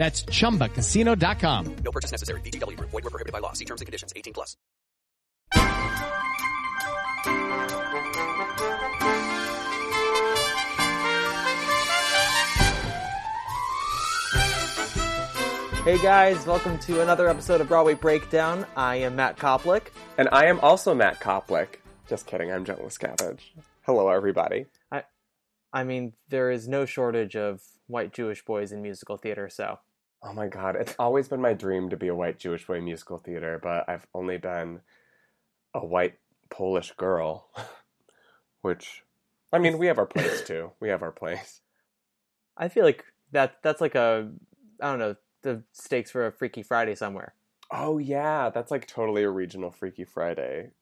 That's ChumbaCasino.com. No purchase necessary. VGW. Void were prohibited by law. See terms and conditions. 18 plus. Hey guys, welcome to another episode of Broadway Breakdown. I am Matt Koplik. And I am also Matt Koplik. Just kidding, I'm John Wascavage. Hello, everybody. I, I mean, there is no shortage of white Jewish boys in musical theater, so Oh my god, it's always been my dream to be a white Jewish boy musical theater, but I've only been a white Polish girl. Which, I mean, we have our place too. We have our place. I feel like that that's like a I don't know the stakes for a Freaky Friday somewhere. Oh yeah, that's like totally a regional Freaky Friday.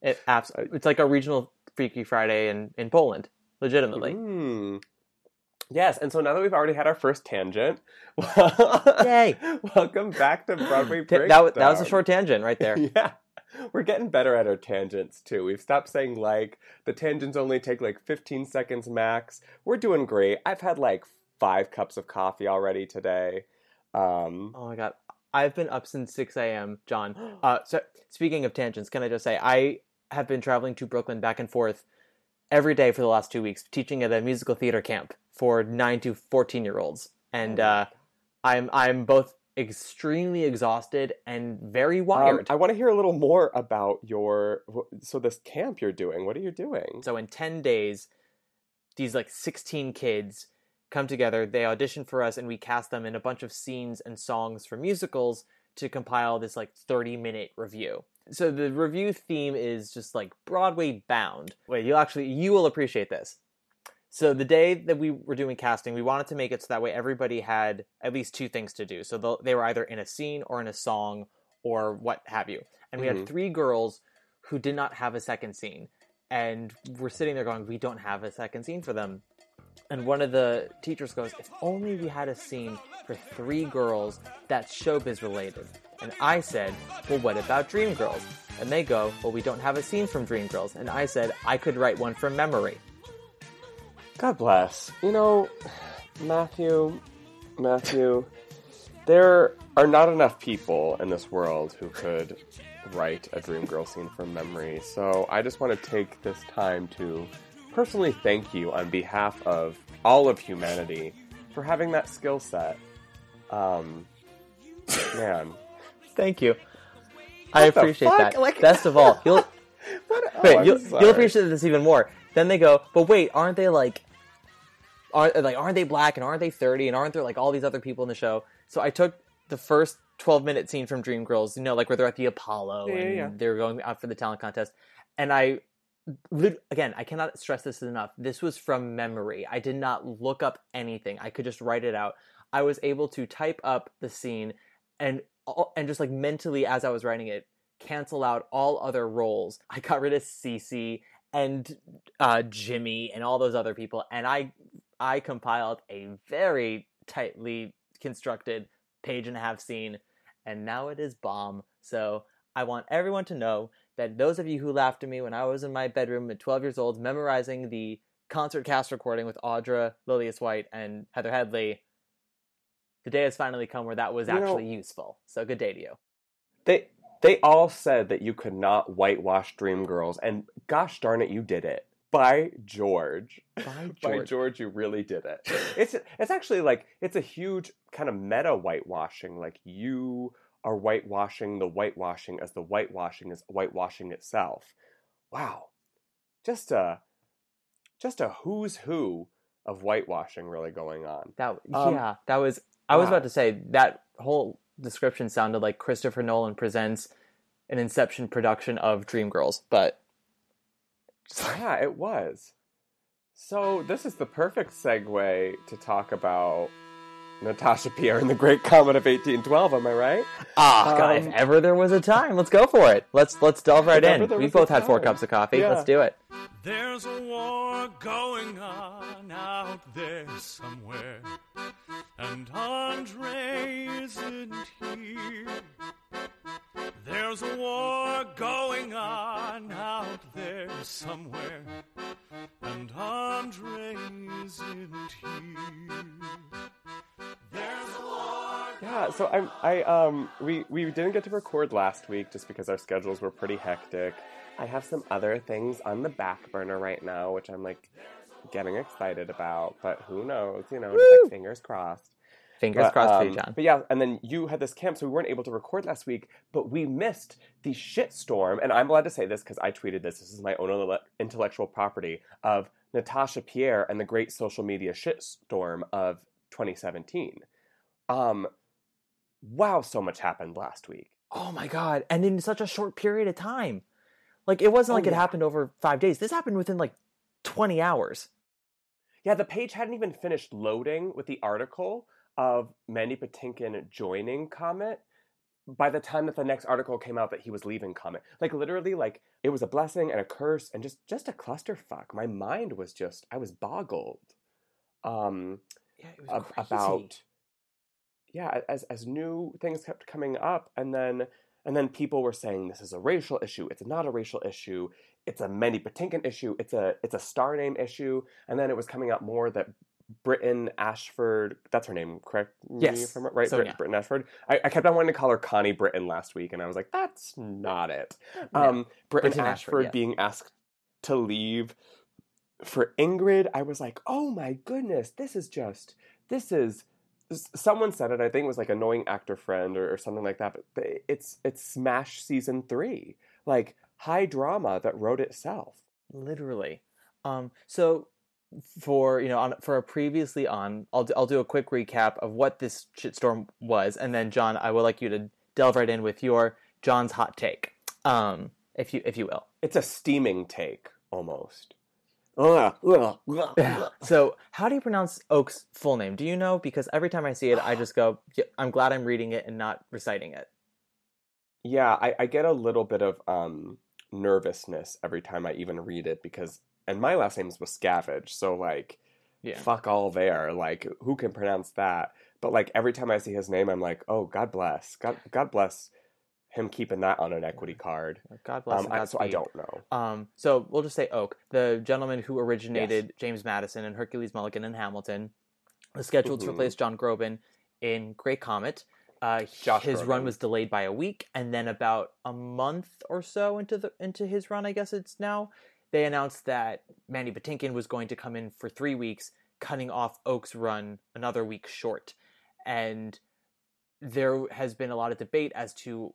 It abs- it's like a regional Freaky Friday in in Poland, legitimately. Mm. Yes, and so now that we've already had our first tangent, Yay! welcome back to Broadway Breakdown. that was, that was a short tangent right there. yeah. We're getting better at our tangents too. We've stopped saying like. The tangents only take like 15 seconds max. We're doing great. I've had like five cups of coffee already today. Um, Oh my god, I've been up since six a.m. John. Uh, so speaking of tangents, can I just say I have been traveling to Brooklyn back and forth every day for the last two weeks, teaching at a musical theater camp for nine to fourteen year olds, and uh, I'm I'm both extremely exhausted and very um, wired. I want to hear a little more about your. So this camp you're doing. What are you doing? So in 10 days, these like 16 kids come together, they audition for us, and we cast them in a bunch of scenes and songs for musicals to compile this like 30 minute review. So the review theme is just like Broadway bound. Wait, you'll actually you will appreciate this. So the day that we were doing casting, we wanted to make it so that way everybody had at least two things to do. So they were either in a scene or in a song or what have you. And we Mhm. had three girls who did not have a second scene. And we're sitting there going, we don't have a second scene for them. And one of the teachers goes, if only we had a scene for three girls that's showbiz related. And I said, well, what about Dreamgirls? And they go, well, we don't have a scene from Dreamgirls. And I said, I could write one from memory. God bless. You know, Matthew, Matthew, there are not enough people in this world who could write a Dream Girl scene from memory. So I just want to take this time to personally thank you on behalf of all of humanity for having that skill set. Um, man. Thank you. I What the appreciate fuck? that. Like- Best of all, you'll? Oh, wait, you'll, you'll appreciate this even more. Then they go, but wait, aren't they like, aren't like aren't they black and aren't they thirty and aren't there like all these other people in the show? So I took the first twelve minute scene from Dreamgirls, you know, like where they're at the Apollo Yeah, and yeah. they're going out for the talent contest, and I. Again, I cannot stress this enough. This was from memory. I did not look up anything. I could just write it out. I was able to type up the scene and and just like mentally as I was writing it, cancel out all other roles. I got rid of C.C. and uh, Jimmy and all those other people, and I I compiled a very tightly constructed page and a half scene, and now it is bomb. So I want everyone to know that those of you who laughed at me when I was in my bedroom at 12 years old memorizing the concert cast recording with Audra, Lillias White, and Heather Headley, the day has finally come where that was You know- actually useful. So good day to you. They they all said that you could not whitewash Dreamgirls, and gosh darn it, you did it. By George. By By George. George, you really did it. It's it's actually like it's a huge kind of meta whitewashing. Like you are whitewashing the whitewashing as the whitewashing is whitewashing itself. Wow. Just a just a who's who of whitewashing really going on. That Um, yeah, that was. I was about to say that whole description sounded like Christopher Nolan presents an Inception production of Dreamgirls, but Yeah, it was. So this is the perfect segue to talk about Natasha Pierre and the Great Comet of 1812. Am I right? ah, God, if Um, ever there was a time, let's go for it. Let's let's delve right in. We was both had four cups of coffee. Yeah. Let's do it. There's a war going on out there somewhere, and Andre isn't here. There's a war going on out there somewhere, and Andre isn't here. There's a war. Yeah. So I'm. I um. We we didn't get to record last week just because our schedules were pretty hectic. I have some other things on the back burner right now, which I'm like getting excited about. But who knows? You know, just like fingers crossed. Fingers But, crossed for you, um, John. But yeah, and then you had this camp, so we weren't able to record last week, but we missed the shitstorm, and I'm allowed to say this because I tweeted this. This is my own intellectual property of Natasha Pierre and the great social media shitstorm of 2017. Um, wow, so much happened last week. Oh my god! And in such a short period of time, like it wasn't Oh, like it happened over five days. This happened within like twenty hours. Yeah, the page hadn't even finished loading with the article of Mandy Patinkin joining Comet by the time that the next article came out that he was leaving Comet. Like literally, like it was a blessing and a curse and just just a clusterfuck. My mind was just I was boggled. Um Yeah, it was ab- about yeah as as new things kept coming up and then and then people were saying this is a racial issue it's not a racial issue it's a Mandy Patinkin issue it's a it's a star name issue and then it was coming out more that Brittain Ashford that's her name correct Yes, I'm right right so, Brit- yeah. Brittain Ashford I, I kept on wanting to call her Connie Britton last week and I was like that's not it No. um Brittain Brittain Ashford, Ashford yeah. being asked to leave for Ingrid, I was like, oh my goodness, this is just, this is. Someone said it. I think it was like annoying actor friend or, or something like that. But it's it's Smash season three, like high drama that wrote itself. literally. Um, so for you know, on, for a previously on, I'll do- I'll do a quick recap of what this shitstorm was, and then John, I would like you to delve right in with your John's hot take, um, if you if you will. It's a steaming take almost. So, how do you pronounce Oak's full name? Do you know? Because every time I see it, I just go, "Yeah, "I'm glad I'm reading it and not reciting it." Yeah, I, I get a little bit of um nervousness every time I even read it because, and my last name is Wascavage, so like. Yeah. fuck all there. Like, who can pronounce that? But like every time I see his name, I'm like, oh, God bless, God, God bless him keeping that on an equity card. God bless. Um, and I, so I don't know. Um, so we'll just say Oak, the gentleman who originated James Madison and Hercules Mulligan and Hamilton, was scheduled to Mhm. replace Josh Groban in Great Comet. Uh, Josh his run was delayed by a week, and then about a month or so into the into his run, I guess it's now, they announced that Mandy Patinkin was going to come in for three weeks, cutting off Oak's run another week short. And there has been a lot of debate as to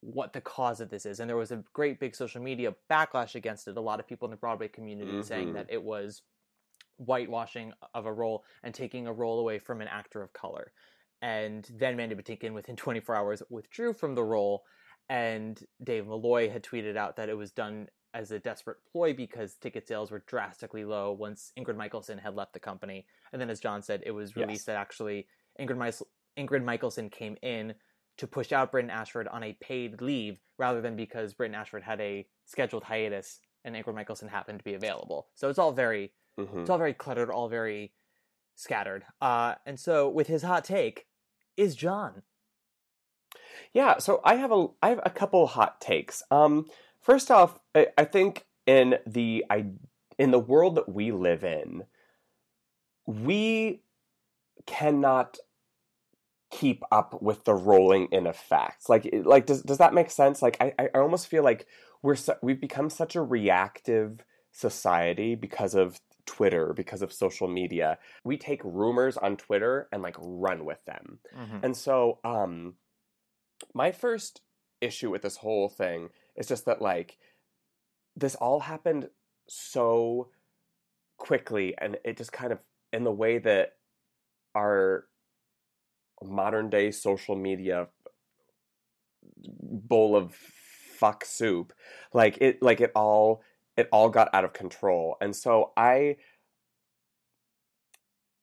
what the cause of this is. And there was a great big social media backlash against it. A lot of people in the Broadway community saying Mhm. that it was whitewashing of a role and taking a role away from an actor of color. And then Mandy Patinkin, within 24 hours, withdrew from the role. And Dave Malloy had tweeted out that it was done as a desperate ploy because ticket sales were drastically low once Ingrid Michaelson had left the company. And then, as John said, it was released Yes. that actually Ingrid, Meis- Ingrid Michaelson came in to push out Brittain Ashford on a paid leave rather than because Brittain Ashford had a scheduled hiatus and Ingrid Michaelson happened to be available. So it's all very Mhm. it's all very cluttered, all very scattered. Uh, and so with his hot take is John. Yeah, so I have a I have a couple hot takes. Um, first off, I, I think in the I in the world that we live in, we cannot keep up with the rolling in effects. Like like does does that make sense? Like I I almost feel like we're we've become such a reactive society because of Twitter, because of social media. We take rumors on Twitter and like run with them. Mhm. And so, um, my first issue with this whole thing is just that, like, this all happened so quickly, and it just kind of, in the way that our modern day social media bowl of fuck soup, like it, like it all, it all got out of control. And so I,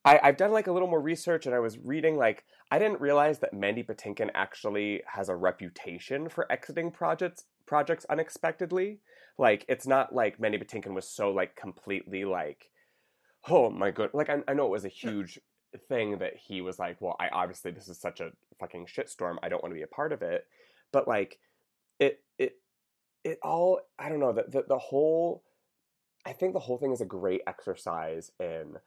I, I've done like a little more research and I was reading like I didn't realize that Mandy Patinkin actually has a reputation for exiting projects projects unexpectedly. Like it's not like Mandy Patinkin was so like completely like oh my god like I, I know it was a huge thing that he was like well I obviously this is such a fucking shitstorm. I don't want to be a part of it. But like it it it all I don't know the the, the whole I think the whole thing is a great exercise in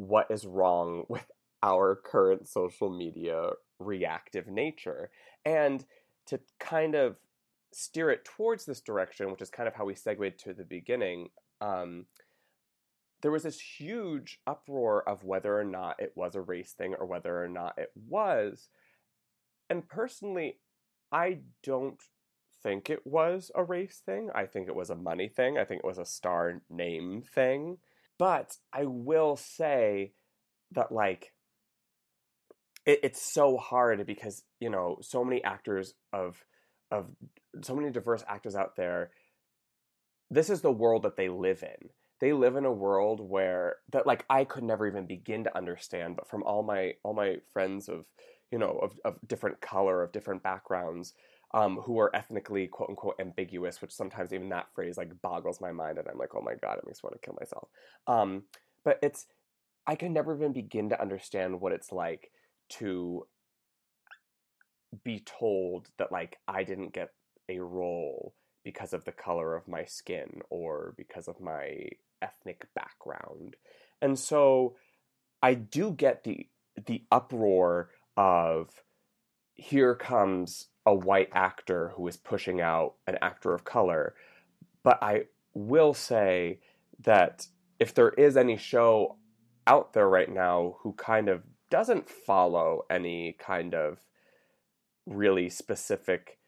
what is wrong with our current social media reactive nature. And to kind of steer it towards this direction which is kind of how we segued to the beginning um, there was this huge uproar of whether or not it was a race thing or whether or not it was. And personally i don't think it was a race thing. I think it was a money thing. I think it was a star name thing but I will say that like it, it's so hard because you know so many actors of of so many diverse actors out there. This is the world that they live in. They live in a world where that like I could never even begin to understand. But from all my all my friends of you know of of different color of different backgrounds, um, who are ethnically quote unquote ambiguous, which sometimes even that phrase like boggles my mind, and I'm like, oh my god, it makes me want to kill myself. Um, but it's I can never even begin to understand what it's like to be told that like I didn't get a role because of the color of my skin or because of my ethnic background. And so I do get the the uproar of here comes a white actor who is pushing out an actor of color. But I will say that if there is any show out there right now who kind of doesn't follow any kind of really specific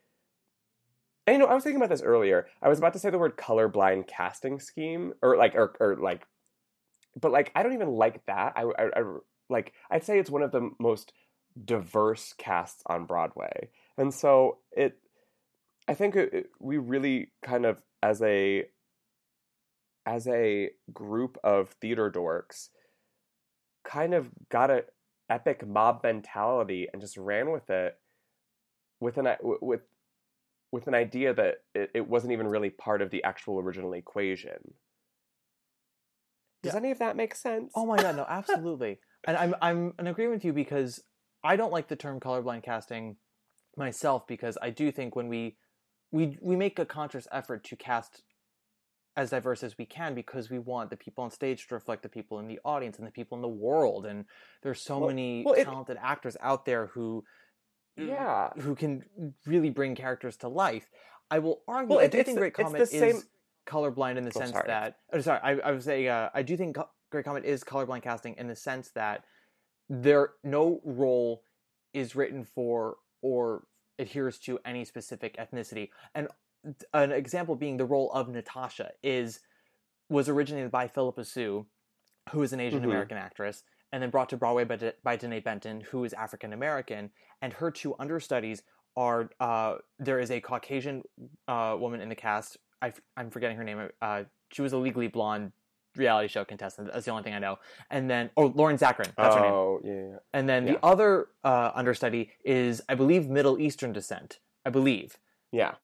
and you know, I was thinking about this earlier. I was about to say the word colorblind casting scheme, or like, or, or like, but like, I don't even like that. I, I, I like, I'd say it's one of the most diverse casts on Broadway, and so it. I think it, it- we really kind of, as a, as a group of theater dorks, kind of got a epic mob mentality and just ran with it, with an with with an idea that it, it wasn't even really part of the actual original equation. Does Yeah. any of that make sense? Oh my god, no, absolutely. and I'm I'm in agreement with you because I don't like the term colorblind casting myself because I do think when we we we make a conscious effort to cast as diverse as we can because we want the people on stage to reflect the people in the audience and the people in the world and there's so Well- many well, it- talented actors out there who Yeah. who can really bring characters to life. I will argue Well, I do it's think Great Comet same- is colorblind in the Oh, sense sorry. that oh, sorry, I, I was saying uh, I do think Great Comet is colorblind casting in the sense that there no role is written for or adheres to any specific ethnicity. And an example being the role of Natasha is was originated by Phillipa Soo, who is an Asian American actress, and then brought to Broadway by, De- by Denée Benton, who is African American, and her two understudies are uh, there is a Caucasian uh, woman in the cast. I, am forgetting her name. Uh, she was a Legally Blonde reality show contestant. That's the only thing I know. And then oh, Lauren Zakrin. That's her name. oh, yeah, yeah. And then Yeah. the other uh, understudy is, I believe, Middle Eastern descent. I believe. Yeah.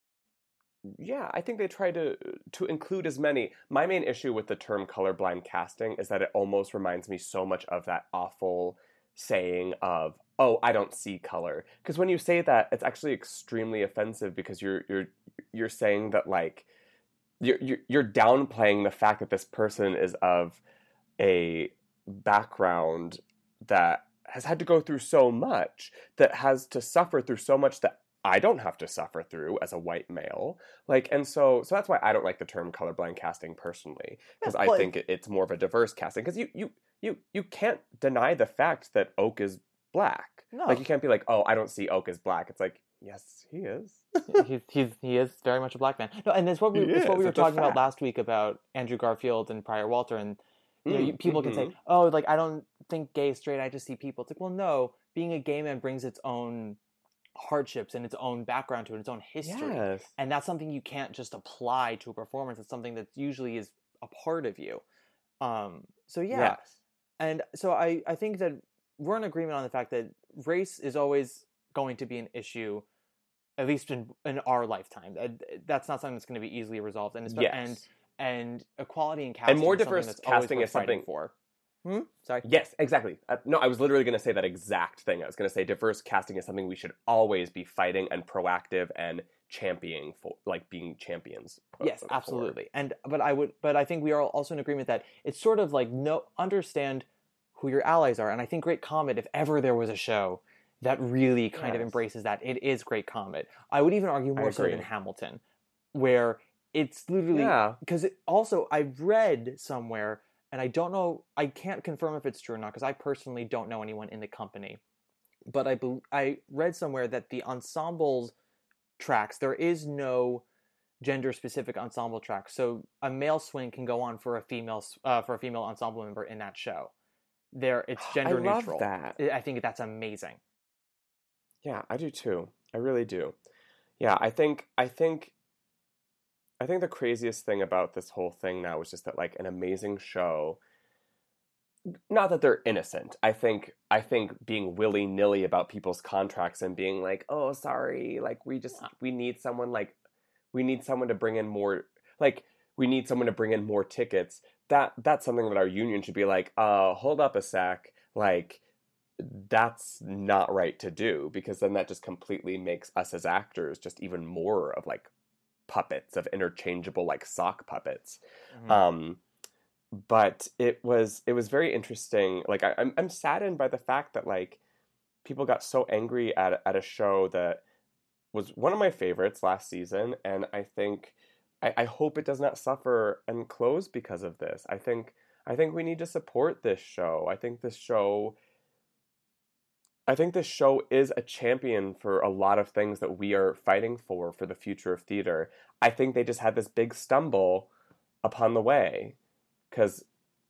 Yeah, I think they try to to include as many. My main issue with the term colorblind casting is that it almost reminds me so much of that awful saying of "Oh, I don't see color." Because when you say that, it's actually extremely offensive because you're you're you're saying that like you're you're, you're downplaying the fact that this person is of a background that has had to go through so much that has to suffer through so much that I don't have to suffer through as a white male. Like, and so, so that's why I don't like the term colorblind casting personally, because Yeah, I think it, it's more of a diverse casting. Because you, you, you, you can't deny the fact that Oak is black. No. Like, you can't be like, oh, I don't see Oak as black. It's like, yes, he is. he's, he's he is very much a black man. No, and it's what we it's what we were talking about last week about Andrew Garfield and Prior Walter, and you know, Mm, you, people can say, mhm. "Oh, like I don't think gay, straight. I just see people." It's like, well, no, being a gay man brings its own hardships and its own background to it, its own history, Yes. and that's something you can't just apply to a performance. It's something that usually is a part of you. Um, so yeah, Yes. and so I, I think that we're in agreement on the fact that race is always going to be an issue, at least in in our lifetime. That's not something that's going to be easily resolved, and Yes. and and equality in casting and more diverse casting is something- for. Hmm? Sorry. Yes, exactly. Uh, no, I was literally going to say that exact thing. I was going to say diverse casting is something we should always be fighting and proactive and championing for, like being champions. Yes, for. absolutely. And but I would but I think we are also in agreement that it's sort of like no understand who your allies are. And I think Great Comet, if ever there was a show that really kind of embraces that, it is Great Comet. I would even argue more so than. Hamilton, where it's literally Yeah. because it, also I read somewhere and I don't know I can't confirm if it's true or not because I personally don't know anyone in the company, but I bel I read somewhere that the ensembles tracks there is no gender specific ensemble track so a male swing can go on for a female uh, for a female ensemble member in that show there it's gender I love neutral that. I think that's amazing Yeah, I do too. I really do. Yeah, I think I think I think the craziest thing about this whole thing now is just that like an amazing show not that they're innocent. I think I think being willy-nilly about people's contracts and being like, "Oh, sorry, like we just we need someone like we need someone to bring in more like we need someone to bring in more tickets." That that's something that our union should be like, "Uh, hold up a sec." Like that's not right to do because then that just completely makes us as actors just even more of like puppets of interchangeable like sock puppets. Mhm. um but it was it was very interesting like I, I'm, I'm saddened by the fact that like people got so angry at at a show that was one of my favorites last season and i think I, I hope it does not suffer and close because of this. I think i think we need to support this show. I think this show I think this show is a champion for a lot of things that we are fighting for for the future of theater. I think they just had this big stumble upon the way because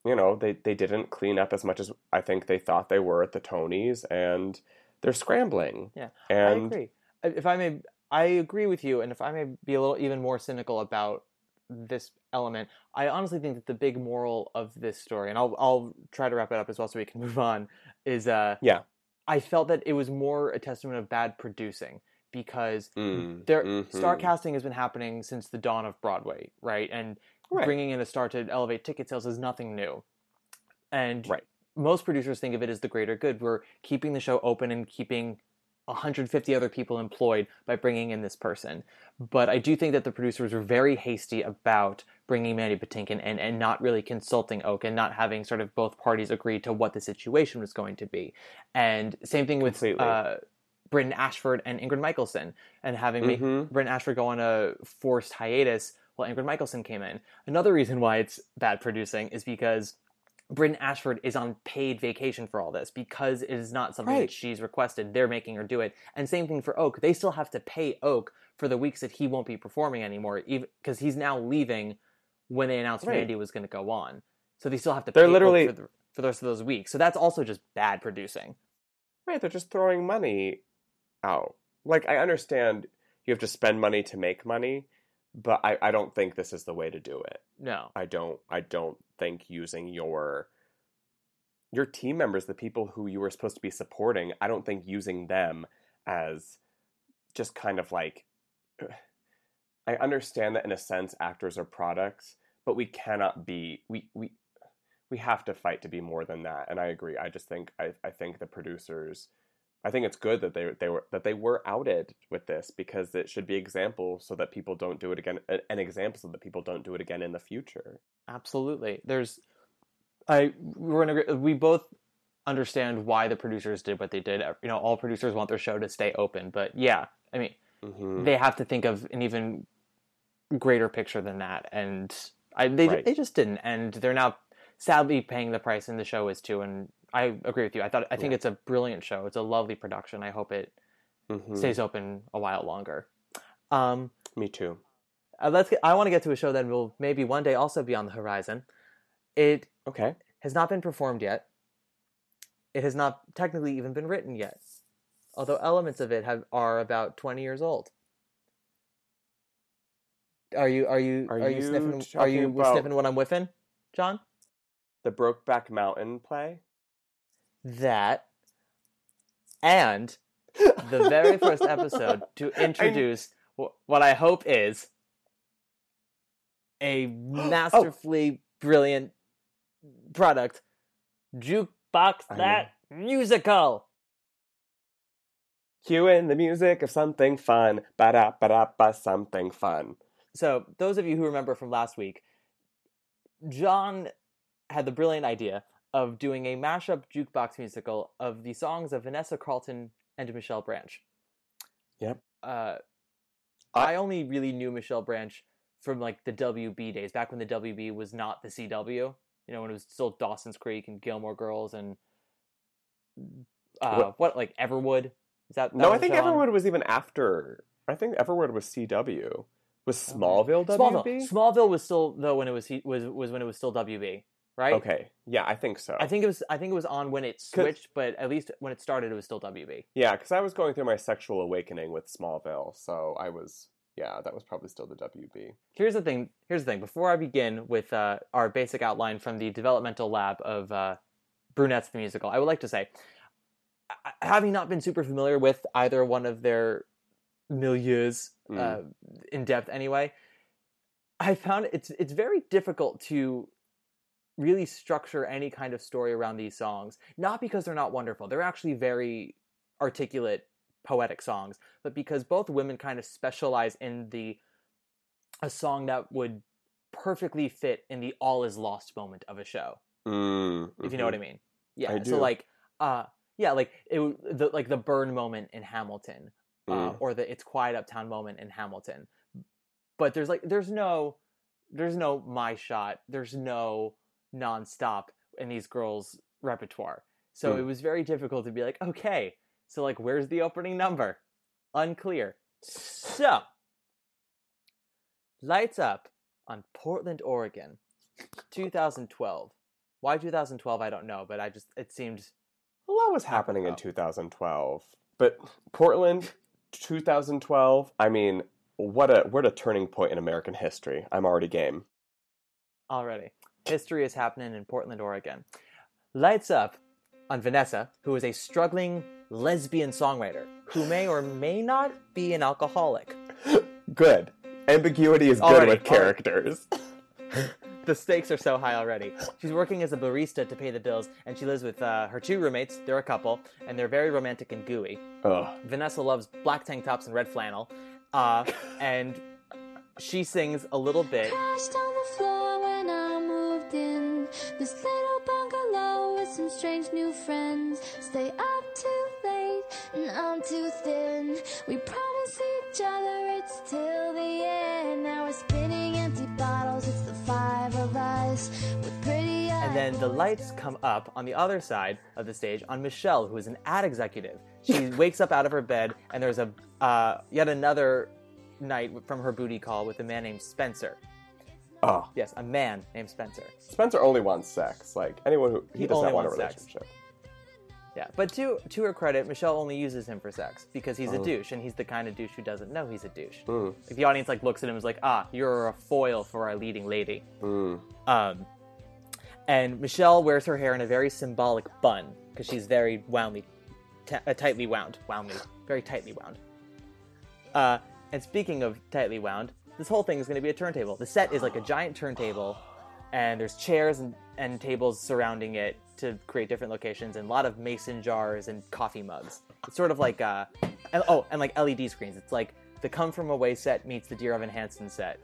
you know they they didn't clean up as much as I think they thought they were at the Tonys, and they're scrambling. Yeah, and I agree. If I may, I agree with you, and if I may be a little even more cynical about this element, I honestly think that the big moral of this story, and I'll I'll try to wrap it up as well so we can move on, is uh Yeah. I felt that it was more a testament of bad producing because Mm, there mhm. star casting has been happening since the dawn of Broadway, right? And Right. bringing in a star to elevate ticket sales is nothing new. And Right. most producers think of it as the greater good. We're keeping the show open and keeping 150 other people employed by bringing in this person. But I do think that the producers were very hasty about bringing Mandy Patinkin and, and not really consulting Oak and not having sort of both parties agree to what the situation was going to be. And same thing with uh, Brittain Ashford and Ingrid Michaelson and having Mhm. Brittain Ashford go on a forced hiatus while Ingrid Michaelson came in. Another reason why it's bad producing is because Brittain Ashford is on paid vacation for all this because it is not something Right. that she's requested. They're making her do it. And same thing for Oak. They still have to pay Oak for the weeks that he won't be performing anymore, even because he's now leaving when they announced Right. Mandy was going to go on. So they still have to They're pay literally- for the, for the rest of those weeks. So that's also just bad producing. Right, they're just throwing money out. Like I understand you have to spend money to make money, but I, I don't think this is the way to do it. No. I don't I don't think using your your team members, the people who you were supposed to be supporting, I don't think using them as just kind of like I understand that in a sense actors are products, but we cannot be we we we have to fight to be more than that. And I agree. I just think I, I think the producers I think it's good that they they were that they were outed with this because it should be example so that people don't do it again an example so that people don't do it again in the future. Absolutely. There's, I we're in we both understand why the producers did what they did. You know, all producers want their show to stay open, but yeah, I mean, Mhm. they have to think of an even greater picture than that, and I, they Right. they just didn't, and they're now sadly paying the price, and the show is too. And I agree with you. I thought I think Yeah. it's a brilliant show. It's a lovely production. I hope it Mhm. stays open a while longer. Um, Me too. uh, let's get, I want to get to a show that will maybe one day also be on the horizon. It Okay. has not been performed yet. It has not technically even been written yet, although elements of it have are about twenty years old. Are you are you Are are, you, you sniffing are you sniffing what I'm whiffing, John? The Brokeback Mountain play. That and the very first episode to introduce wh- what I hope is a oh! masterfully brilliant product, Jukebox That Musical. Cue in the music of something fun. Ba da ba da ba something fun. So, those of you who remember from last week, John had the brilliant idea of doing a mashup jukebox musical of the songs of Vanessa Carlton and Michelle Branch. Yep. Uh, I only really knew Michelle Branch from like the WB days, back when the WB was not the CW. You know, when it was still Dawson's Creek and Gilmore Girls and uh, What- what, like Everwood. Is that, that No, I think? Everwood was even after. I think Everwood was CW. Was Smallville WB? Smallville. Smallville was still though when it was was was when it was still WB, right? Okay. Yeah, I think so. I think it was I think it was on when it switched, but at least when it started, it was still WB. Yeah, because I was going through my sexual awakening with Smallville, so I was. Yeah, that was probably still the WB. Here's the thing. Here's the thing. Before I begin with uh, our basic outline from the developmental lab of uh, Brunettes the musical, I would like to say, having not been super familiar with either one of their milieus uh, in depth, anyway, I found it's it's very difficult to really structure any kind of story around these songs. Not because they're not wonderful; they're actually very articulate, poetic songs, but because both women kind of specialize in the a song that would perfectly fit in the all is lost moment of a show Mm, if you know what I mean. Yeah. I So like, uh, yeah, like it the like the burn moment in Hamilton, uh, Mm. or the it's quiet uptown moment in Hamilton. But there's like there's no there's no my shot. There's no nonstop in these girls' repertoire. So Mm. it was very difficult to be like, okay, so like where's the opening number? Unclear. So lights up on Portland, Oregon, 2012. Why 2012? I don't know, but I just it seemed A lot was happening in 2012, but Portland, 2012. I mean, what a what a turning point in American history. I'm already game. already. History is happening in Portland, Oregon. Lights up on Vanessa, who is a struggling lesbian songwriter who may or may not be an alcoholic. Good. Ambiguity is good Already, with characters. The stakes are so high already. She's working as a barista to pay the bills, and she lives with uh, her two roommates. They're a couple, and they're very romantic and gooey. Ugh. Vanessa loves black tank tops and red flannel, uh, and she sings a little bit. crashed on the floor when I moved in. This little bungalow with some strange new friends. Stay up too late and I'm too thin. We promise each other it's till the end. And then the lights come up on the other side of the stage on Michelle, who is an ad executive. She wakes up out of her bed, and there's a uh, yet another night from her booty call with a man named Spencer. Oh, Yes, a man named Spencer. Spencer only wants sex. Like anyone who he, He does only not want a wants sex. relationship. Yeah, but to to her credit, Michelle only uses him for sex because he's Oh. a douche, and he's the kind of douche who doesn't know he's a douche. Mm. Like the audience like looks at him and is like, ah, you're a foil for our leading lady. Mm. Um, and Michelle wears her hair in a very symbolic bun because she's very woundly, t- uh, tightly wound, woundly, very tightly wound. Uh, and speaking of tightly wound, this whole thing is going to be a turntable. The set is like a giant turntable, and there's chairs and, and tables surrounding it to create different locations, and a lot of mason jars and coffee mugs. It's sort of like uh, and, oh, and like LED screens. It's like the Come From Away set meets the Dear Evan Hansen set.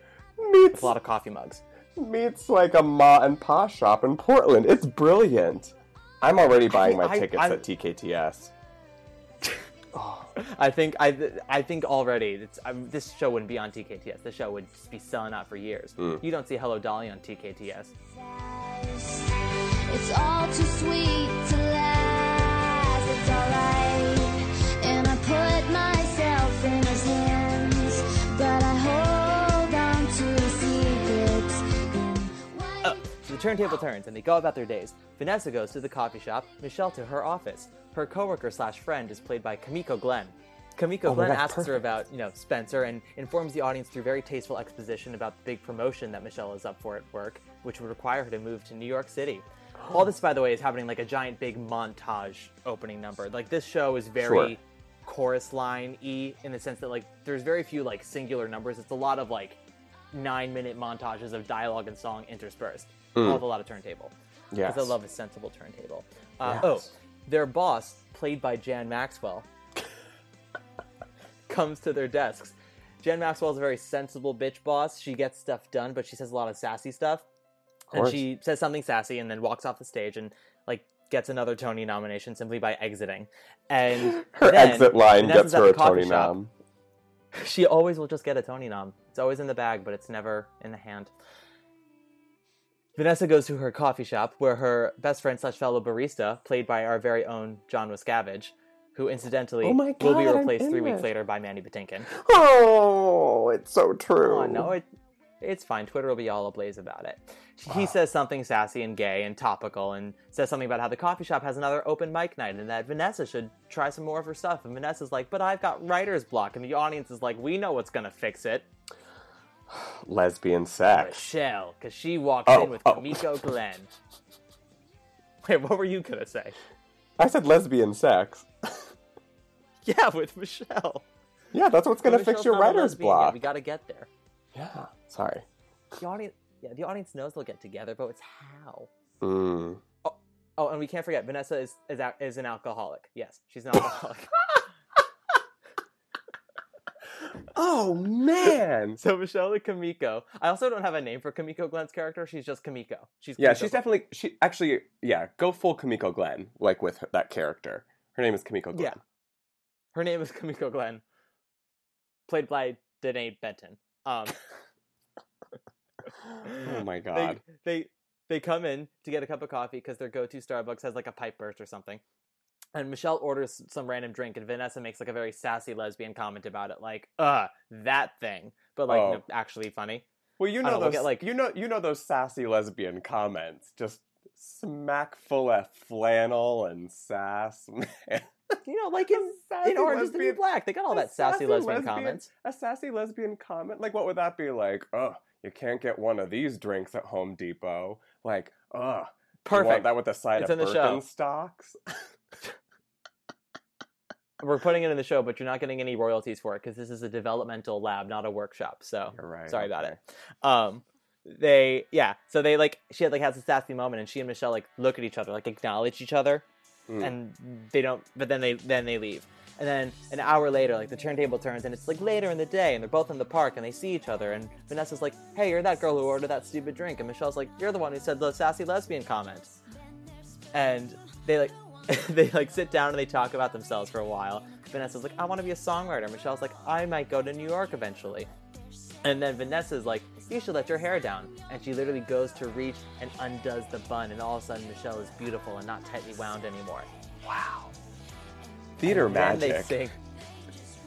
Meets With a lot of coffee mugs. Meets like a ma and pa shop in Portland. It's brilliant. I'm already buying my I- tickets I'm- at TKTS. I think I I think already it's, um, this show wouldn't be on TKTS. The show would just be selling out for years. Mm. You don't see Hello Dolly on TKTS. It's all too sweet to last. It's alright. The turntable turns and they go about their days. Vanessa goes to the coffee shop, Michelle to her office. Her coworker slash friend is played by Kimiko Glenn. Kimiko Oh Glenn asks her about, you know, Spencer and informs the audience through very tasteful exposition about the big promotion that Michelle is up for at work, which would require her to move to New York City. All this, by the way, is happening like a giant big montage opening number. Like this show is very Sure. chorus line e in the sense that like there's very few like singular numbers. It's a lot of like nine minute montages of dialogue and song interspersed. Mm. All with a lot of turntable. Yes. Because I love a sensible turntable. Uh, Yes. Oh, their boss, played by Jan Maxwell, comes to their desks. Jan Maxwell is a very sensible bitch boss. She gets stuff done, but she says a lot of sassy stuff. And she says something sassy and then walks off the stage and like gets another Tony nomination simply by exiting. And Her then exit line Vanessa's gets her a Tony shop. nom. She always will just get a Tony nom. It's always in the bag, but it's never in the hand. Vanessa goes to her coffee shop where her best friend slash fellow barista, played by our very own John Wascavage, who incidentally Oh my will be replaced three weeks later by Mandy Patinkin. Oh, it's so true. Oh no, it, it's fine. Twitter will be all ablaze about it. He ah. says something sassy and gay and topical, and says something about how the coffee shop has another open mic night, and that Vanessa should try some more of her stuff. And Vanessa's like, "But I've got writer's block," and the audience is like, "We know what's gonna fix it." Lesbian sex. Michelle, because she walks Oh, in with oh. Kimiko Glenn. Wait, what were you gonna say? I said lesbian sex. Yeah, with Michelle. Yeah, that's what's gonna fix your writer's lesbian block. We gotta get there. Yeah, sorry. The audience, yeah, the audience knows they'll get together, but it's how. Mm. Oh, and we can't forget Vanessa is is, is an alcoholic. Yes, she's an alcoholic. Oh man. so Michelle Kimiko. I also don't have a name for Kimiko Glenn's character. She's just Kimiko. She's Yeah, Kimiko she's Glenn. definitely she actually yeah, go full Kimiko Glenn like with her, that character. Her name is Kimiko Glenn. Yeah. Her name is Kimiko Glenn, played by Denée Benton. Um, Oh my they, god. they they come in to get a cup of coffee because their go-to Starbucks has like a pipe burst or something. And Michelle orders some random drink, and Vanessa makes like a very sassy lesbian comment about it, like "uh, that thing," but like Oh. no, actually funny. Well, you know know, those get, like- you know you know those sassy lesbian comments, just smack full of flannel and sass. Man. You know, like in, sassy in Orange is the New Black, they got all that sassy, lesbian, comments. A sassy lesbian comment, like what would that be like? Oh, you can't get one of these drinks at Home Depot. Like, oh, Perfect. that with a side It's of in the show. Birkenstocks. We're putting it in the show, but you're not getting any royalties for it because this is a developmental lab, not a workshop. So right. sorry about okay. it. Um, they yeah. So they like she had like has a sassy moment, and she and Michelle like look at each other, like acknowledge each other, Mm. and they don't. But then they then they leave. And then an hour later, like the turntable turns, and it's like later in the day, and they're both in the park, and they see each other. And Vanessa's like, "Hey, you're that girl who ordered that stupid drink," and Michelle's like, "You're the one who said the sassy lesbian comment." And they like they like sit down and they talk about themselves for a while. Vanessa's like, "I want to be a songwriter." Michelle's like, "I might go to New York eventually." And then Vanessa's like, "You should let your hair down," and she literally goes to reach and undoes the bun, and all of a sudden Michelle is beautiful and not tightly wound anymore. Wow. Theater And then magic. They sing.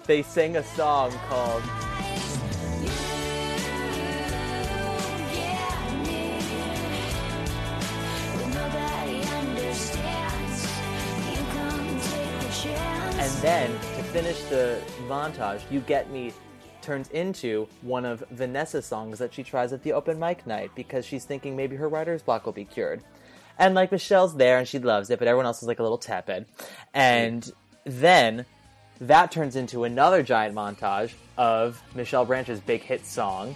They sing a song called finish the montage, You Get Me turns into one of Vanessa's songs that she tries at the open mic night because she's thinking maybe her writer's block will be cured. And like Michelle's there and she loves it, but everyone else is like a little tepid. And then that turns into another giant montage of Michelle Branch's big hit song.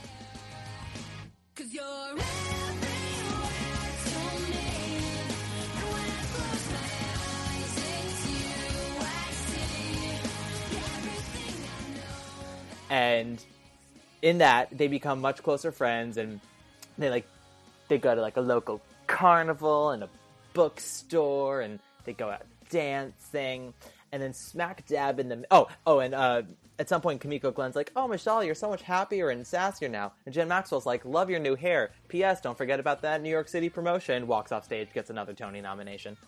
And in that they become much closer friends and they like they go to like a local carnival and a bookstore and they go out dancing. And then smack dab in the oh oh and uh at some point Kimiko Glenn's like oh Michelle you're so much happier and sassier now. And Jan Maxwell's like love your new hair. P.S. don't forget about that New York City promotion. Walks off stage gets another Tony nomination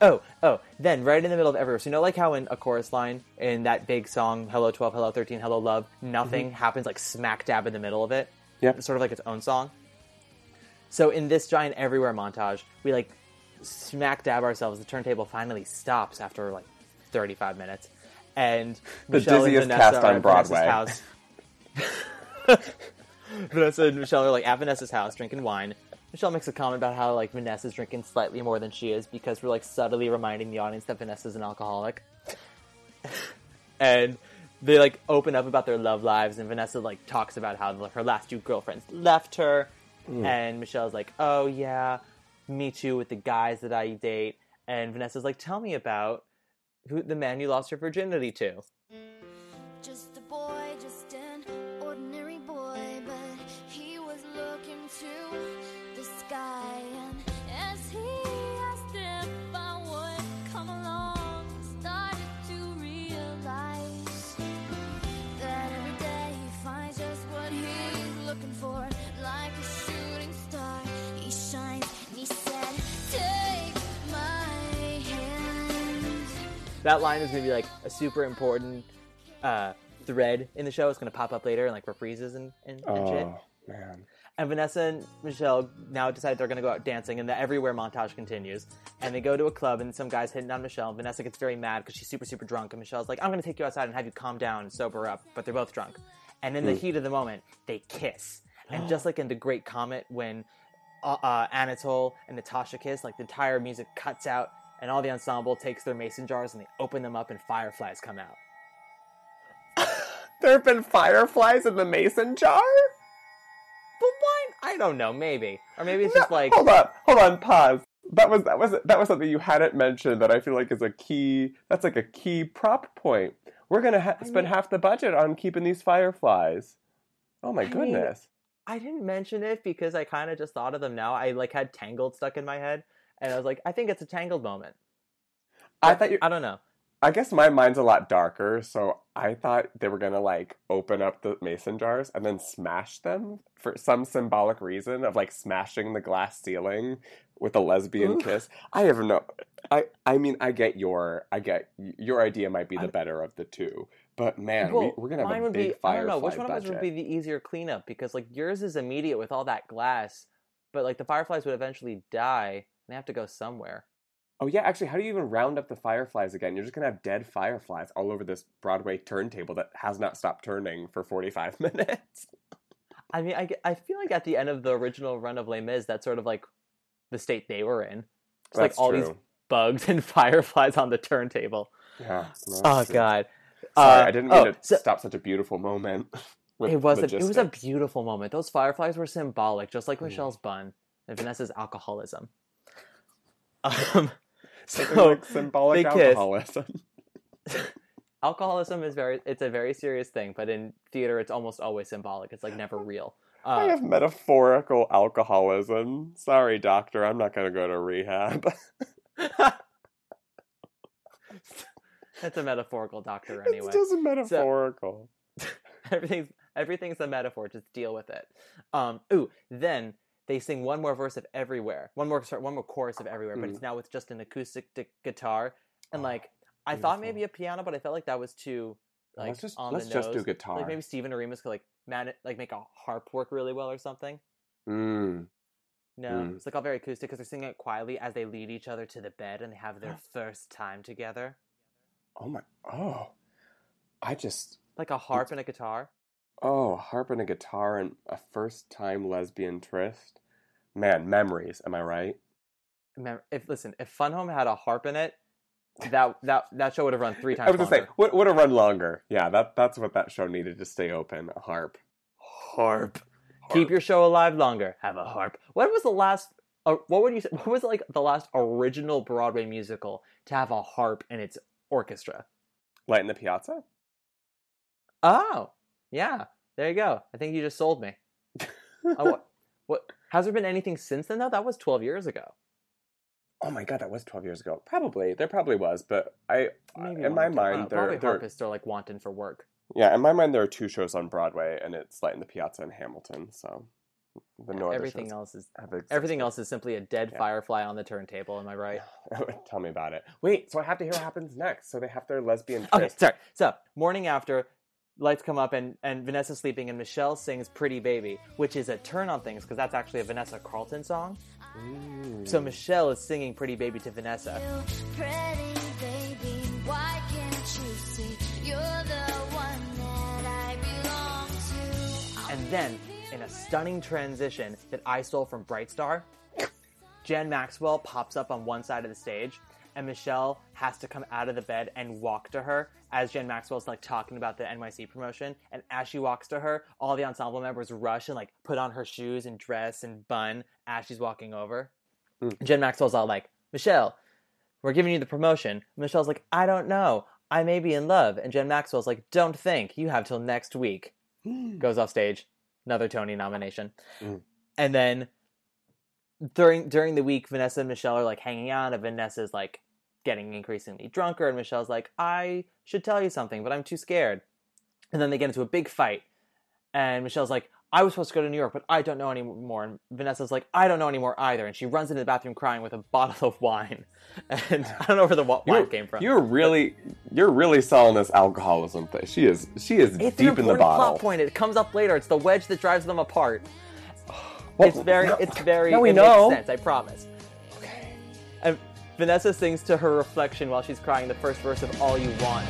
oh oh then right in the middle of everywhere so you know like how in a chorus line in that big song Hello 12 Hello 13 Hello Love nothing mm-hmm. happens like smack dab in the middle of it Yep. it's sort of like its own song so in this giant everywhere montage, we like smack dab ourselves. The turntable finally stops after like 35 minutes, and The Michelle and dizziest Vanessa cast on Broadway. house. Vanessa and Michelle are like at Vanessa's house drinking wine. Michelle makes a comment about how like Vanessa's drinking slightly more than she is because we're like subtly reminding the audience that Vanessa's an alcoholic. and they like open up about their love lives, and Vanessa like talks about how like, her last two girlfriends left her, mm. and Michelle's like, "Oh yeah, me too with the guys that I date," and Vanessa's like, "Tell me about who the man you lost your virginity to." Just a boy, just an ordinary boy, but he was looking to the sky. And as he asked if I would come along, started to realize that every day he finds just what he's looking for. Like a shooting star, he shines and he said, Take my hand. That line is gonna be like a super important uh, thread in the show. It's gonna pop up later and like reprises and, and, and shit. Oh man. And Vanessa and Michelle now decide they're going to go out dancing, and the everywhere montage continues. And they go to a club, and some guy's hitting on Michelle. And Vanessa gets very mad because she's super, super drunk. And Michelle's like, I'm going to take you outside and have you calm down and sober up. But they're both drunk. And in the heat of the moment, they kiss. And just like in The Great Comet, when uh, uh, Anatole and Natasha kiss, like the entire music cuts out, and all the ensemble takes their mason jars and they open them up, and fireflies come out. There have been fireflies in the mason jar? But why? I don't know. Maybe, or maybe it's just like hold on, hold on, pause. That was that was that was something you hadn't mentioned that I feel like is a key. That's like a key prop point. We're gonna ha- spend half the budget on keeping these fireflies. Oh my I mean, goodness! I didn't mention it because I kind of just thought of them now. I like had Tangled stuck in my head, and I was like, I think it's a Tangled moment. I thought you. I don't know. I guess my mind's a lot darker, so I thought they were gonna like open up the mason jars and then smash them for some symbolic reason of like smashing the glass ceiling with a lesbian Ooh. kiss. I have no. I I mean, I get your I get your idea might be the better of the two, but man, Well, we, we're gonna have a big be. I don't know which one of us would be the easier cleanup because like yours is immediate with all that glass, but like the fireflies would eventually die and they have to go somewhere. Oh yeah, actually, how do you even round up the fireflies again? You're just gonna have dead fireflies all over this Broadway turntable that has not stopped turning for 45 minutes. I mean, I, I feel like at the end of the original run of Les Mis, that's sort of like the state they were in. It's like all these bugs and fireflies on the turntable. Yeah. no, Oh true. god. Sorry, Uh, I didn't mean oh, to so- stop such a beautiful moment. it was a, it was a beautiful moment. Those fireflies were symbolic, just like Michelle's bun and Vanessa's alcoholism. Um, so like symbolic alcoholism. alcoholism is very it's a very serious thing, but in theater it's almost always symbolic. It's like never real. I Uh, have metaphorical alcoholism. Sorry, doctor, I'm not going to go to rehab. it's a metaphorical doctor anyway. it's just metaphorical. everything's everything's a metaphor. Just deal with it. Um, ooh, then they sing one more verse of everywhere, one more sorry, one more chorus of everywhere, but Mm. it's now with just an acoustic guitar. And Oh, like, I thought maybe a piano, but I felt like that was too like let's just on let's the just nose. do guitar. Like maybe Stephen Oremus could like man like make a harp work really well or something. Mm. No, Mm. it's like all very acoustic because they're singing it quietly as they lead each other to the bed and they have their first time together, Oh my! Oh, I just like a harp and a guitar. Oh harp and a guitar and a first time lesbian tryst. Man, memories. Am I right? Remember, if listen, if Fun Home had a harp in it, that that that show would have run three times I was gonna longer. say would would have run longer. Yeah, that that's what that show needed to stay open. A harp. harp. Keep your show alive longer. Have a harp. What was the last? Uh, what would you? say What was like the last original Broadway musical to have a harp in its orchestra? Light in the Piazza. Oh, yeah. There you go. I think you just sold me. Oh, what, what? Has there been anything since then though? That was twelve years ago. Oh my god, that was 12 years ago. Probably. There probably was, but I Maybe in my mind Uh, there, Harp is still like wanton for work. Yeah, in my mind there are two shows on Broadway and it's like in the Piazza and Hamilton, so the no other everything else is everything else is simply a dead Yeah. firefly on the turntable. Am I right? Tell me about it. Wait, so I have to hear what happens next. So they have their lesbian tryst. Okay, sorry. So morning after, lights come up and and Vanessa's sleeping and Michelle sings "Pretty Baby," which is a turn on things because that's actually a Vanessa Carlton song. So Michelle is singing "Pretty Baby" to Vanessa. Pretty baby, why can't you see you're the one that I belong to? And then, in a stunning transition that I stole from Bright Star, Jan Maxwell pops up on one side of the stage, and Michelle has to come out of the bed and walk to her as Jan Maxwell's like talking about the NYC promotion. And as she walks to her, all the ensemble members rush and like put on her shoes and dress and bun as she's walking over. Jan Maxwell's all like, Michelle, we're giving you the promotion. Michelle's like, I don't know. I may be in love. And Jan Maxwell's like, don't think. You have till next week. Goes off stage. Another Tony nomination. Mm. And then during during the week, Vanessa and Michelle are like hanging out, and Vanessa's like getting increasingly drunker, and Michelle's like, I should tell you something, but I'm too scared. And then they get into a big fight, and Michelle's like, I was supposed to go to New York, but I don't know anymore. And Vanessa's like, I don't know anymore either. And she runs into the bathroom crying with a bottle of wine. And I don't know where the wine You're, came from. you're really, you're really selling this alcoholism thing. She is, she is it's deep an in the bottle. plot point. It comes up later. It's the wedge that drives them apart. Well, it's very, no- it's very. now we it know. Makes sense. I promise. Okay. And Vanessa sings to her reflection while she's crying the first verse of "All You Want."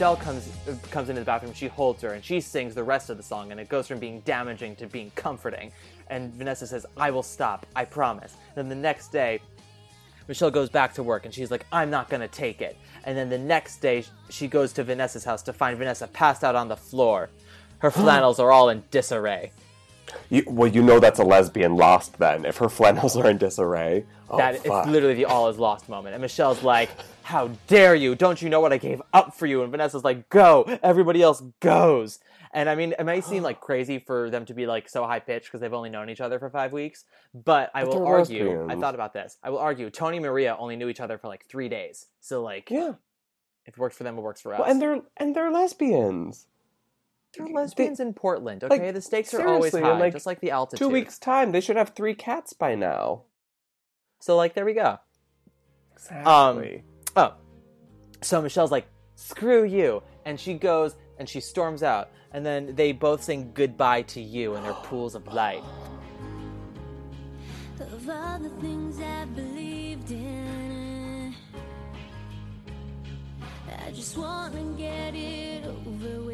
Michelle comes comes into the bathroom. She holds her and she sings the rest of the song, and it goes from being damaging to being comforting. And Vanessa says, "I will stop. I promise." Then the next day, Michelle goes back to work and she's like, I'm not gonna take it. And then the next day, she goes to Vanessa's house to find Vanessa passed out on the floor. Her flannels are all in disarray. You, well, you know that's a lesbian lost then. If her flannels are in disarray, oh, that fuck. it's literally the all is lost moment. And Michelle's like, How dare you? Don't you know what I gave up for you? And Vanessa's like, Go! Everybody else goes. And I mean, it may seem like crazy for them to be like so high pitched because they've only known each other for five weeks. But I But will argue, I thought about this. I will argue, Tony and Maria only knew each other for like three days. So, like, yeah. if it works for them, it works for us. Well, and they're and they're lesbians. They're lesbians in Portland, okay? like, the stakes are always high, like, just like the altitude. Two weeks time, they should have three cats by now. So, like, there we go. Exactly. Um, Oh, so Michelle's like, "Screw you," and she goes and she storms out, and then they both sing "Goodbye to You" in their pools of light. Of all the things I believed in, I just wanna get it over with.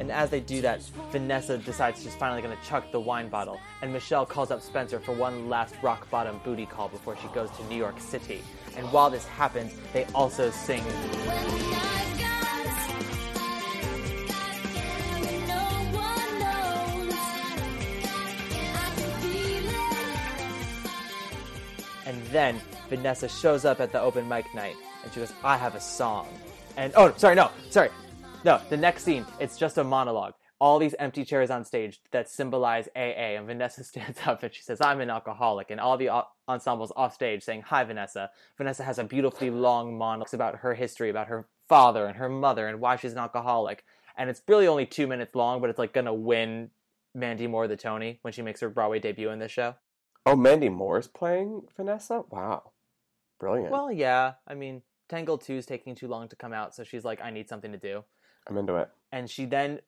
And as they do that, Vanessa decides she's finally going to chuck the wine bottle, and Michelle calls up Spencer for one last rock bottom booty call before she goes to New York City. And while this happens, they also sing. And then Vanessa shows up at the open mic night and she goes, I have a song. And oh, sorry, no, sorry. No, the next scene, it's just a monologue. All these empty chairs on stage that symbolize AA. And Vanessa stands up and she says, I'm an alcoholic. And all the o- ensembles off stage saying, Hi, Vanessa. Vanessa has a beautifully long monologue about her history, about her father and her mother and why she's an alcoholic. And it's really only two minutes long, but it's like gonna win Mandy Moore the Tony when she makes her Broadway debut in this show. Oh, Mandy Moore's playing Vanessa. Wow, brilliant. Well, yeah. I mean, Tangle 2 is taking too long to come out, so she's like, I need something to do. I'm into it. And she then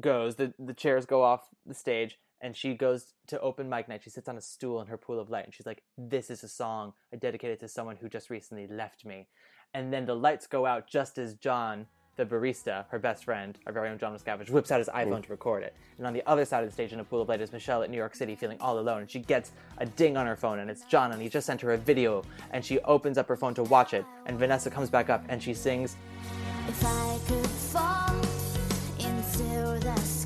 goes, the, the chairs go off the stage, and she goes to open mic night. She sits on a stool in her pool of light, and she's like, This is a song I dedicated to someone who just recently left me. And then the lights go out just as John, the barista, her best friend, our very own John Wascavage, whips out his iPhone to record it. And on the other side of the stage in a pool of light is Michelle at New York City feeling all alone. And she gets a ding on her phone, and it's John, and he just sent her a video. And she opens up her phone to watch it. And Vanessa comes back up and she sings, If I could fall into the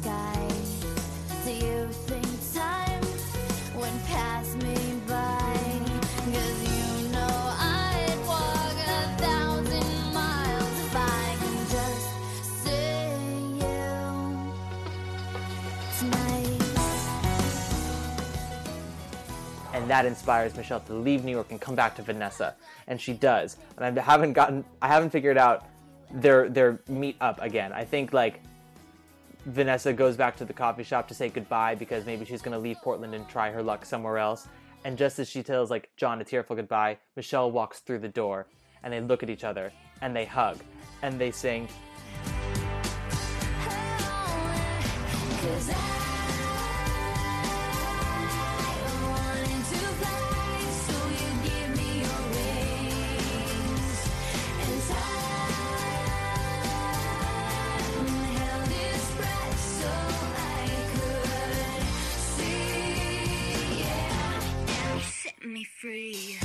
and that inspires Michelle to leave New York and come back to Vanessa, and she does. And I haven't gotten, I haven't figured out their their meet up again. I think like Vanessa goes back to the coffee shop to say goodbye because maybe she's gonna leave Portland and try her luck somewhere else. And just as she tells like John a tearful goodbye, Michelle walks through the door, and they look at each other and they hug, and they sing. Free.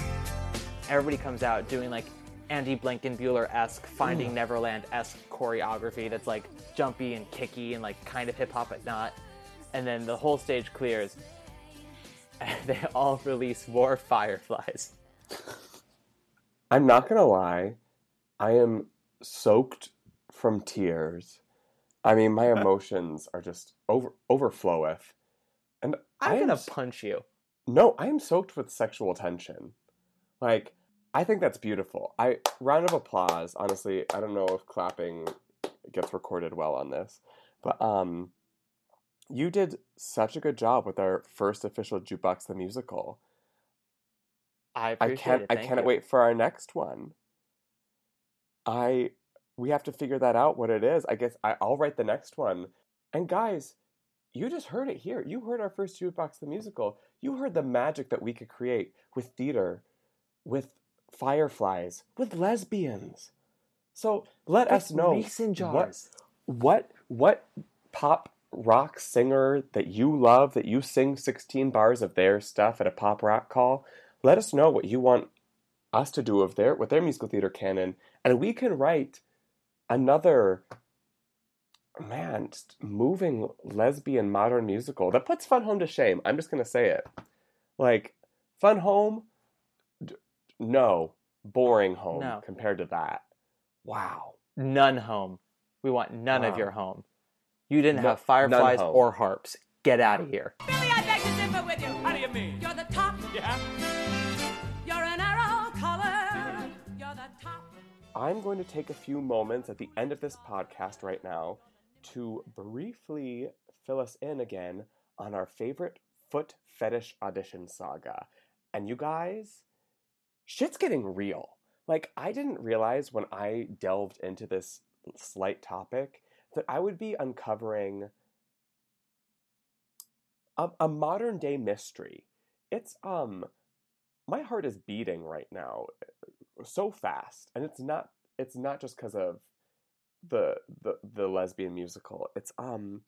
everybody comes out doing like Andy Blankenbuehler esque Finding Neverland esque choreography that's like jumpy and kicky and like kind of hip hop but not. And then the whole stage clears and they all release more fireflies. I'm not gonna lie, I am soaked from tears. I mean, my uh, emotions are just over overfloweth, and I I'm am gonna s- punch you. No, I am soaked with sexual tension. Like, I think that's beautiful. I round of applause. Honestly, I don't know if clapping gets recorded well on this, but um, you did such a good job with our first official jukebox the musical. I I can't. it. I cannot you. wait for our next one. I we have to figure that out what it is. I guess I, I'll write the next one. And guys, you just heard it here. You heard our first jukebox the musical. You heard the magic that we could create with theater, with fireflies, with lesbians. So let With us know mason what what what pop rock singer that you love that you sing 16 bars of their stuff at a pop rock call let us know what you want us to do of their with their musical theater canon and we can write another man just moving lesbian modern musical that puts fun home to shame i'm just going to say it like fun home d- no boring home No. compared to that wow None home. We want none of your home. You didn't No- have fireflies or harps. Get out of here. Billy, I beg to differ with you. How do you mean? You're the top. Yeah. You're an Arrow collar. You're the top. I'm going to take a few moments at the end of this podcast right now to briefly fill us in again on our favorite foot fetish audition saga. And you guys, shit's getting real. Like, I didn't realize when I delved into this slight topic that I would be uncovering a, a modern day mystery. It's, um, my heart is beating right now so fast and it's not it's not just because of the, the the lesbian musical. It's um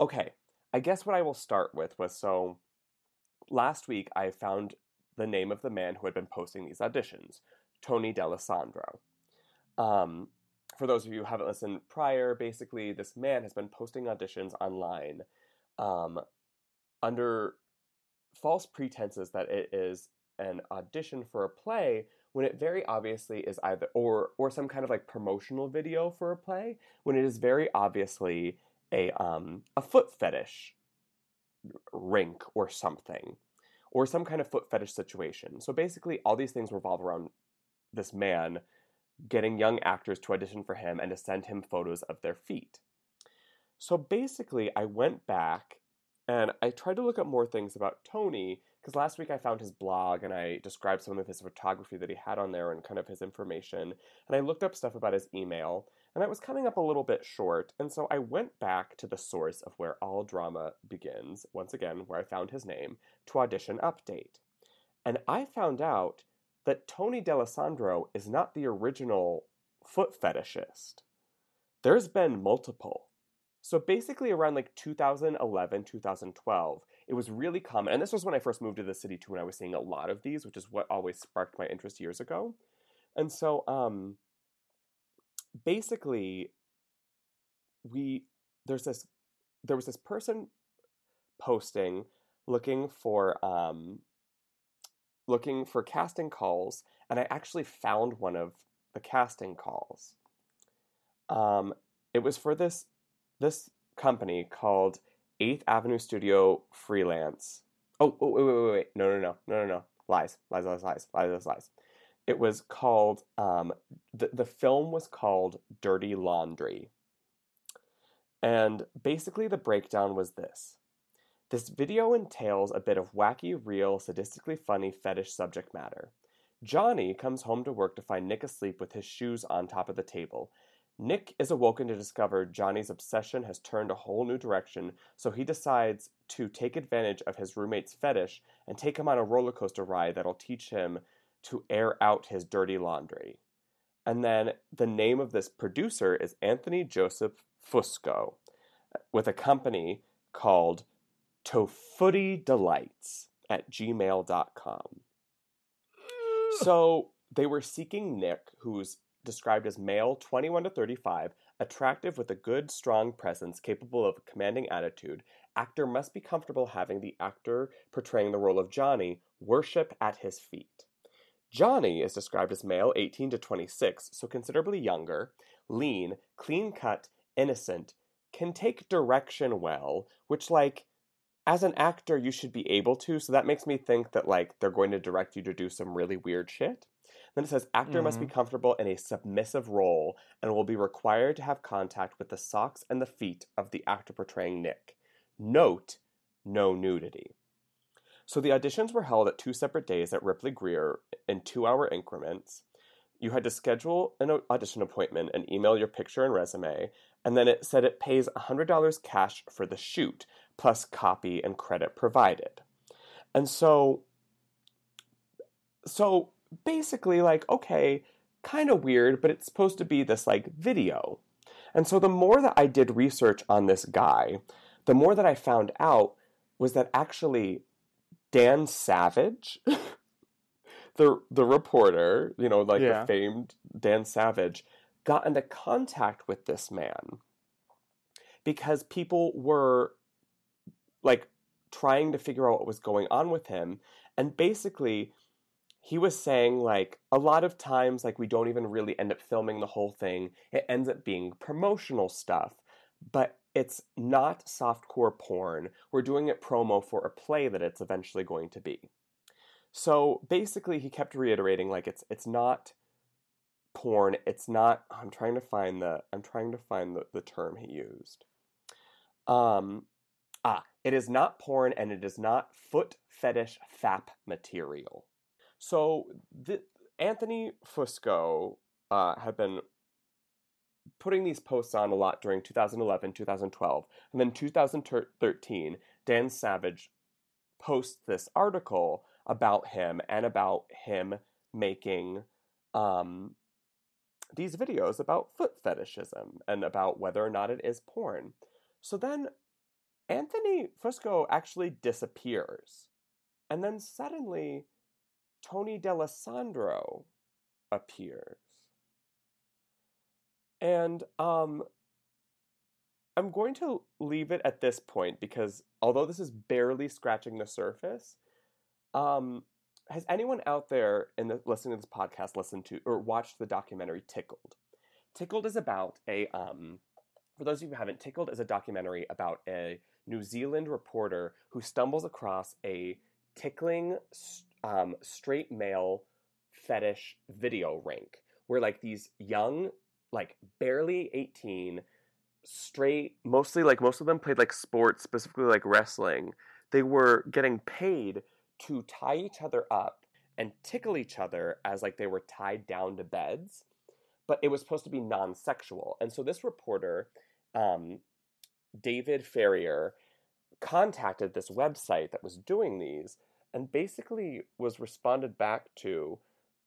okay i guess what i will start with was so last week i found the name of the man who had been posting these auditions tony d'alessandro. Um for those of you who haven't listened prior basically this man has been posting auditions online um under false pretenses that it is an audition for a play when it very obviously is either or or some kind of like promotional video for a play when it is very obviously a um a foot fetish rink or something or some kind of foot fetish situation. So basically all these things revolve around this man getting young actors to audition for him and to send him photos of their feet. So basically I went back and I tried to look up more things about Tony because last week I found his blog and I described some of his photography that he had on there and kind of his information. And I looked up stuff about his email and I was coming up a little bit short. And so I went back to the source of where all drama begins, once again, where I found his name, to audition update. And I found out that Tony D'Alessandro is not the original foot fetishist. There's been multiple. So basically, around like 2011, 2012, it was really common. And this was when I first moved to the city too, when I was seeing a lot of these, which is what always sparked my interest years ago. And so, um, basically, we there's this there was this person posting looking for um looking for casting calls, and I actually found one of the casting calls. Um, it was for this this company called Eighth Avenue Studio Freelance Oh, oh, wait, wait, wait, wait. No, no, no, no, no, no. Lies, lies, lies, lies, lies, lies, lies. It was called. Um, the the film was called Dirty Laundry. And basically, the breakdown was this. This video entails a bit of wacky, real, sadistically funny fetish subject matter. Johnny comes home to work to find Nick asleep with his shoes on top of the table. Nick is awoken to discover Johnny's obsession has turned a whole new direction, so he decides to take advantage of his roommate's fetish and take him on a roller coaster ride that'll teach him to air out his dirty laundry. And then the name of this producer is Anthony Joseph Fusco with a company called Tofooty Delights at gmail.com. So they were seeking Nick, who's described as male 21 to 35, attractive with a good, strong presence, capable of a commanding attitude. Actor must be comfortable having the actor portraying the role of Johnny worship at his feet. Johnny is described as male 18 to 26, so considerably younger, lean, clean cut, innocent, can take direction well, which, like, as an actor, you should be able to. So that makes me think that, like, they're going to direct you to do some really weird shit. Then it says actor must be mm-hmm. comfortable in a submissive role and will be required to have contact with the socks and the feet of the actor portraying Nick. Note, no nudity. So the auditions were held at two separate days at Ripley Grier in two hour increments. You had to schedule an audition appointment and email your picture and resume, and then it said it pays $100 cash for the shoot, plus copy and credit provided. And so, so basically, like, okay, kind of weird, but it's supposed to be this like video. And so the more that I did research on this guy, the more that I found out was that actually Dan Savage, the the reporter, you know, like Yeah. the famed Dan Savage, got into contact with this man because people were like trying to figure out what was going on with him and basically he was saying like a lot of times like we don't even really end up filming the whole thing. It ends up being promotional stuff but it's not softcore porn. We're doing it promo for a play that it's eventually going to be. So basically he kept reiterating like it's it's not porn. It's not i'm trying to find the i'm trying to find the, the term he used. Um ah it is not porn and it is not foot fetish fap material so the, anthony fusco uh, had been putting these posts on a lot during 2011 2012 and then 2013 dan savage posts this article about him and about him making um, these videos about foot fetishism and about whether or not it is porn. So then Anthony Fusco actually disappears. And then suddenly Tony D'Alessandro appears. And um, I'm going to leave it at this point because although this is barely scratching the surface, um, has anyone out there in the listening to this podcast listened to or watched the documentary Tickled? Tickled is about a um, for those of you who haven't, Tickled is a documentary about a New Zealand reporter who stumbles across a tickling um, straight male fetish video rink where like these young, like barely 18, straight, mostly like most of them played like sports, specifically like wrestling. They were getting paid to tie each other up and tickle each other as like they were tied down to beds but it was supposed to be non-sexual and so this reporter um, david farrier contacted this website that was doing these and basically was responded back to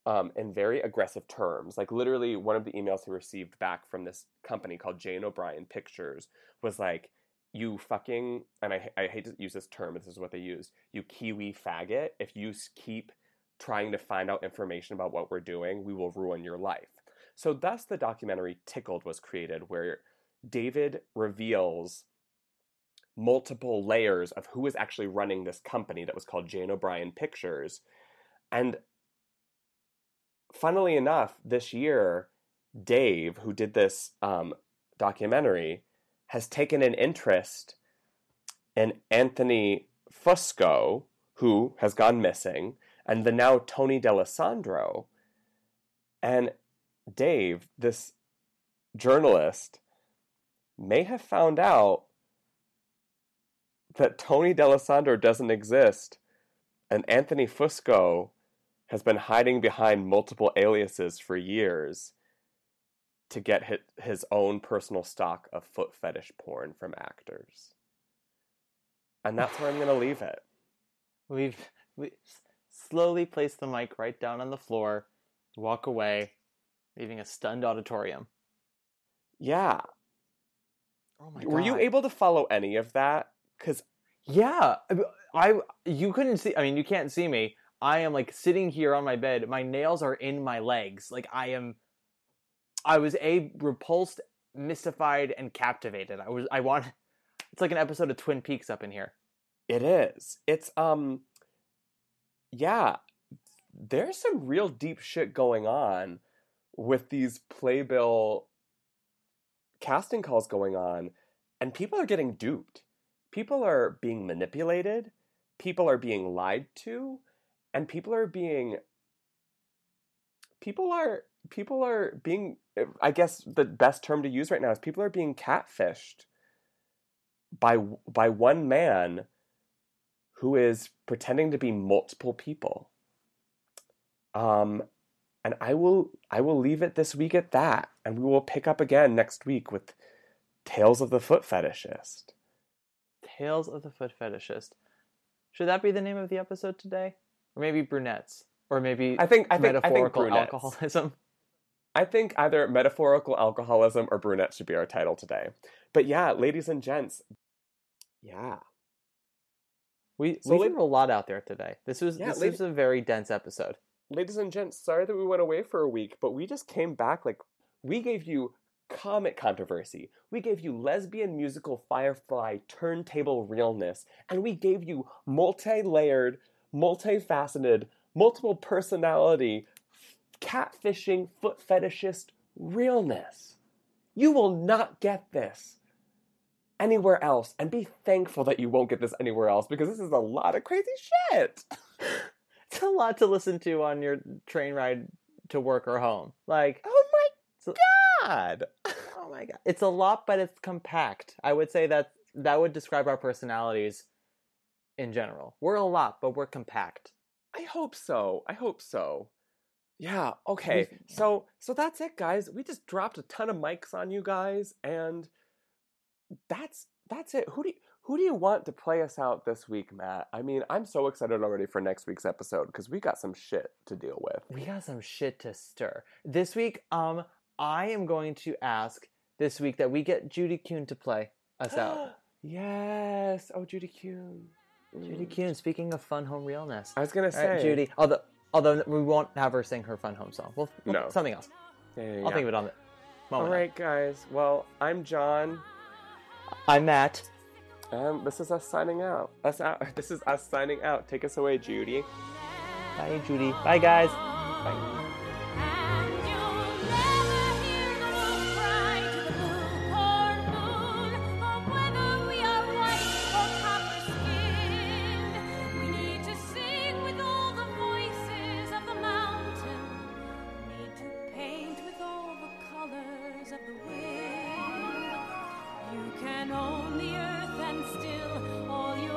um, in very aggressive terms like literally one of the emails he received back from this company called jane o'brien pictures was like you fucking and I, I hate to use this term but this is what they used you kiwi faggot if you keep trying to find out information about what we're doing we will ruin your life. So thus the documentary tickled was created where david reveals multiple layers of who is actually running this company that was called jane o'brien pictures and funnily enough this year dave who did this um, documentary has taken an interest in Anthony Fusco, who has gone missing, and the now Tony D'Alessandro. And Dave, this journalist, may have found out that Tony D'Alessandro doesn't exist, and Anthony Fusco has been hiding behind multiple aliases for years to get his, own personal stock of foot fetish porn from actors. And that's where I'm going to leave it. We've we slowly place the mic right down on the floor, walk away, leaving a stunned auditorium. Yeah. Oh my Were you able to follow any of that? Because Yeah, I you couldn't see. I mean, you can't see me. I am like sitting here on my bed. My nails are in my legs. Like I am. I was a repulsed, mystified, and captivated. I was. I want. It's like an episode of Twin Peaks up in here. It is. It's um yeah, there's some real deep shit going on with these playbill casting calls going on and people are getting duped. People are being manipulated, people are being lied to, and people are being people are people are being I guess the best term to use right now is people are being catfished by by one man who is pretending to be multiple people. Um, and I will I will leave it this week at that, and we will pick up again next week with Tales of the Foot Fetishist. Tales of the Foot Fetishist. Should that be the name of the episode today? Or maybe brunettes? Or maybe I think I think I think metaphorical alcoholism? I think either metaphorical alcoholism or brunette should be our title today. But yeah, ladies and gents, yeah. We So we threw a lot out there today. This was Yeah, this lady- was a very dense episode. ladies and gents, sorry that we went away for a week, but we just came back like we gave you comic controversy. We gave you lesbian musical Firefly turntable realness, and we gave you multi-layered, multifaceted, multiple personality, catfishing, foot fetishist realness. You will not get this anywhere else, and be thankful that you won't get this anywhere else because this is a lot of crazy shit. It's a lot to listen to on your train ride to work or home. Like, Oh my So- god! My god, it's a lot, but it's compact. I would say that that would describe our personalities in general. We're a lot, but we're compact. I hope so. I hope so. Yeah, okay. So so that's it guys. We just dropped a ton of mics on you guys and that's that's it. Who do you, who do you want to play us out this week, Matt? I mean, I'm so excited already for next week's episode because we got some shit to deal with. We got some shit to stir. This week, um, I am going to ask this week that we get Judy Kuhn to play us out. yes. Oh, Judy Kuhn. Judy mm. Kuhn, speaking of fun home realness. I was gonna say right, Judy. Although, although we won't have her sing her fun home song. Well, No. something else. Yeah, yeah, I'll think of it on the All moment. right, guys. Well, I'm John. I'm Matt. And this is us signing out. Us out. This is us signing out. Take us away, Judy. Bye, Judy. Bye, guys. Bye. You can own the earth and still all you'll